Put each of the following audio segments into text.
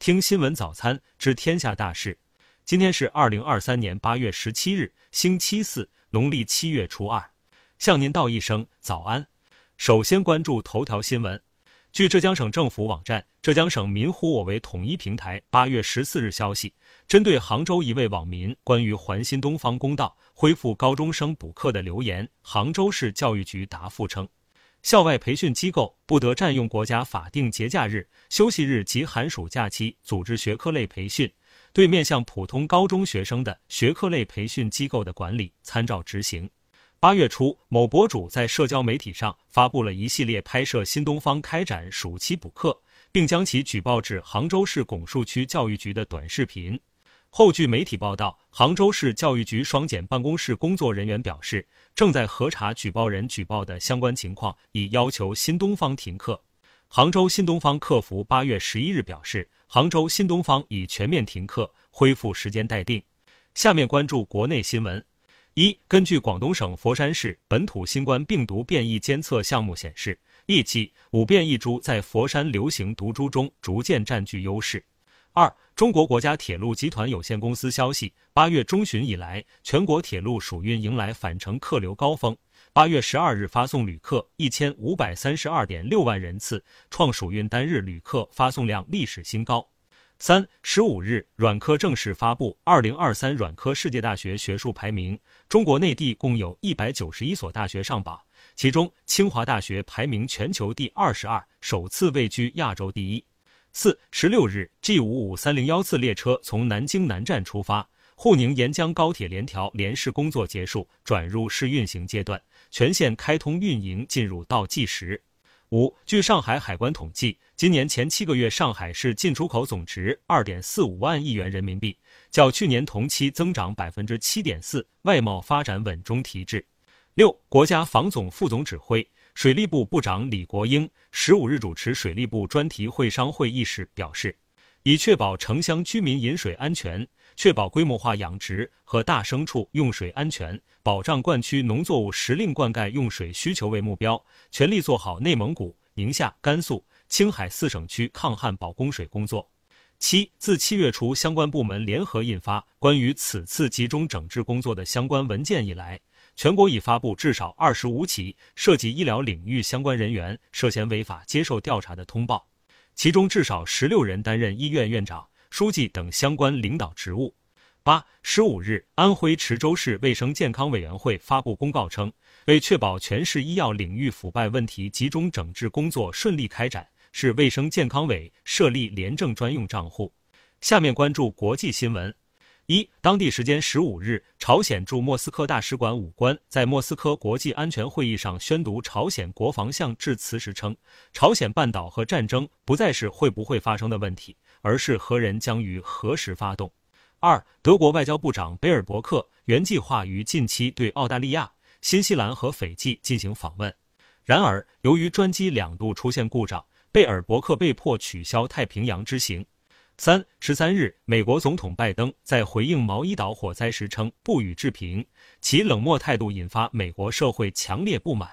听新闻早餐知天下大事。今天是二零二三年八月十七日，星期四，农历七月初二。向您道一声早安。首先关注头条新闻。据浙江省政府网站“浙江省民呼我为统一平台”八月十四日消息，针对杭州一位网民关于还新东方公道、恢复高中生补课的留言，杭州市教育局答复称。校外培训机构不得占用国家法定节假日、休息日及寒暑假期组织学科类培训，对面向普通高中学生的学科类培训机构的管理参照执行。八月初，某博主在社交媒体上发布了一系列拍摄新东方开展暑期补课，并将其举报至杭州市拱墅区教育局的短视频。后据媒体报道，杭州市教育局双减办公室工作人员表示，正在核查举报人举报的相关情况，已要求新东方停课。杭州新东方客服八月十一日表示，杭州新东方已全面停课，恢复时间待定。下面关注国内新闻。一，根据广东省佛山市本土新冠病毒变异监测项目显示，一期五变异株在佛山流行毒株中逐渐占据优势。二，中国国家铁路集团有限公司消息，八月中旬以来，全国铁路暑运迎来返程客流高峰。八月十二日发送旅客一千五百三十二点六万人次，创暑运单日旅客发送量历史新高。三十五日，软科正式发布二零二三软科世界大学学术排名，中国内地共有一百九十一所大学上榜，其中清华大学排名全球第二十二，首次位居亚洲第一。四十六日，G 五五三零幺次列车从南京南站出发，沪宁沿江高铁联调联试工作结束，转入试运行阶段，全线开通运营进入倒计时。五，据上海海关统计，今年前七个月上海市进出口总值二点四五万亿元人民币，较去年同期增长百分之七点四，外贸发展稳中提质。六，国家防总副总指挥。水利部部长李国英十五日主持水利部专题会商会议时表示，以确保城乡居民饮水安全、确保规模化养殖和大牲畜用水安全、保障灌区农作物时令灌溉用水需求为目标，全力做好内蒙古、宁夏、甘肃、青海四省区抗旱保供水工作。七，自七月初相关部门联合印发关于此次集中整治工作的相关文件以来。全国已发布至少二十五起涉及医疗领域相关人员涉嫌违法接受调查的通报，其中至少十六人担任医院院长、书记等相关领导职务。八十五日，安徽池州市卫生健康委员会发布公告称，为确保全市医药领域腐败问题集中整治工作顺利开展，市卫生健康委设立廉政专用账户。下面关注国际新闻。一，当地时间十五日，朝鲜驻莫斯科大使馆武官在莫斯科国际安全会议上宣读朝鲜国防相致辞时称，朝鲜半岛和战争不再是会不会发生的问题，而是何人将于何时发动。二，德国外交部长贝尔伯克原计划于近期对澳大利亚、新西兰和斐济进行访问，然而由于专机两度出现故障，贝尔伯克被迫取消太平洋之行。三十三日，美国总统拜登在回应毛伊岛火灾时称不予置评，其冷漠态度引发美国社会强烈不满。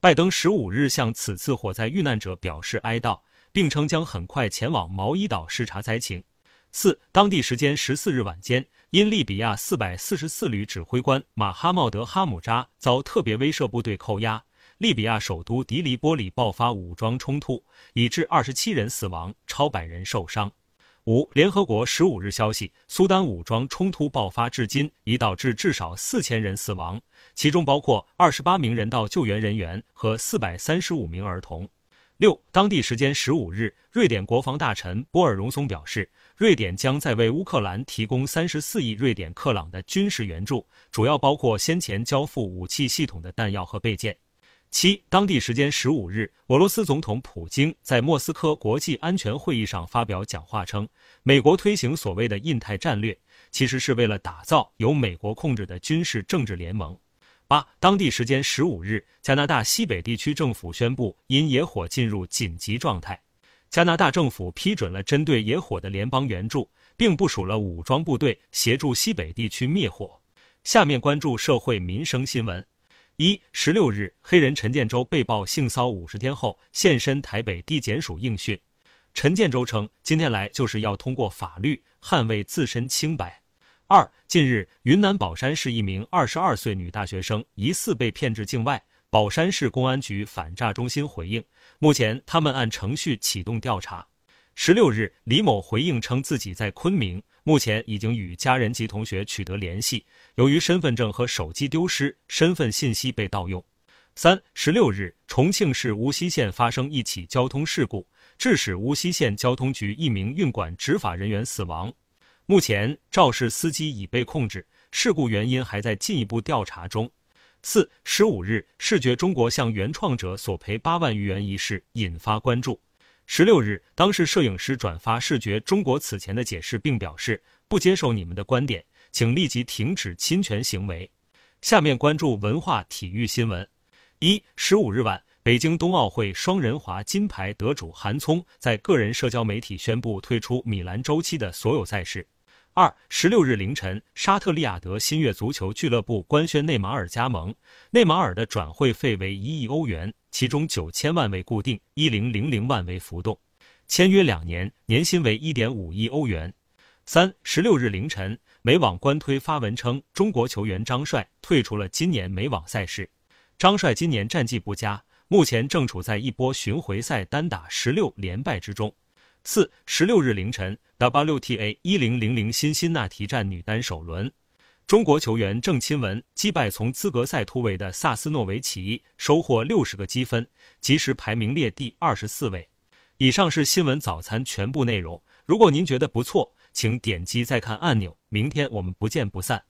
拜登十五日向此次火灾遇难者表示哀悼，并称将很快前往毛伊岛视察灾情。四当地时间十四日晚间，因利比亚四百四十四旅指挥官马哈茂德哈姆扎遭特别威慑部队扣押，利比亚首都迪黎波里爆发武装冲突，已致二十七人死亡，超百人受伤。五，联合国十五日消息，苏丹武装冲突爆发至今已导致至少四千人死亡，其中包括二十八名人道救援人员和四百三十五名儿童。六，当地时间十五日，瑞典国防大臣波尔荣松表示，瑞典将在为乌克兰提供三十四亿瑞典克朗的军事援助，主要包括先前交付武器系统的弹药和备件。七，当地时间十五日，俄罗斯总统普京在莫斯科国际安全会议上发表讲话称，美国推行所谓的印太战略，其实是为了打造由美国控制的军事政治联盟。八，当地时间十五日，加拿大西北地区政府宣布因野火进入紧急状态，加拿大政府批准了针对野火的联邦援助，并部署了武装部队协助西北地区灭火。下面关注社会民生新闻。一十六日，黑人陈建州被曝性骚五十天后现身台北地检署应讯。陈建州称，今天来就是要通过法律捍卫自身清白。二，近日，云南保山市一名二十二岁女大学生疑似被骗至境外，保山市公安局反诈中心回应，目前他们按程序启动调查。十六日，李某回应称自己在昆明，目前已经与家人及同学取得联系，由于身份证和手机丢失，身份信息被盗用。三十六日，重庆市无锡县发生一起交通事故，致使无锡县交通局一名运管执法人员死亡。目前肇事司机已被控制，事故原因还在进一步调查中。四十五日，视觉中国向原创者索赔八万余元一事引发关注。十六日，当事摄影师转发视觉中国此前的解释，并表示不接受你们的观点，请立即停止侵权行为。下面关注文化体育新闻。一十五日晚，北京冬奥会双人滑金牌得主韩聪在个人社交媒体宣布退出米兰周期的所有赛事。二十六日凌晨，沙特利雅得新月足球俱乐部官宣内马尔加盟，内马尔的转会费为一亿欧元，其中九千万为固定，一零零零万为浮动，签约两年，年薪为一点五亿欧元。三十六日凌晨，美网官推发文称，中国球员张帅退出了今年美网赛事。张帅今年战绩不佳，目前正处在一波巡回赛单打十六连败之中。四十六日凌晨，WTA 一零零零辛辛那提站女单首轮，中国球员郑钦文击败从资格赛突围的萨斯诺维奇，收获六十个积分，及时排名列第二十四位。以上是新闻早餐全部内容。如果您觉得不错，请点击再看按钮。明天我们不见不散。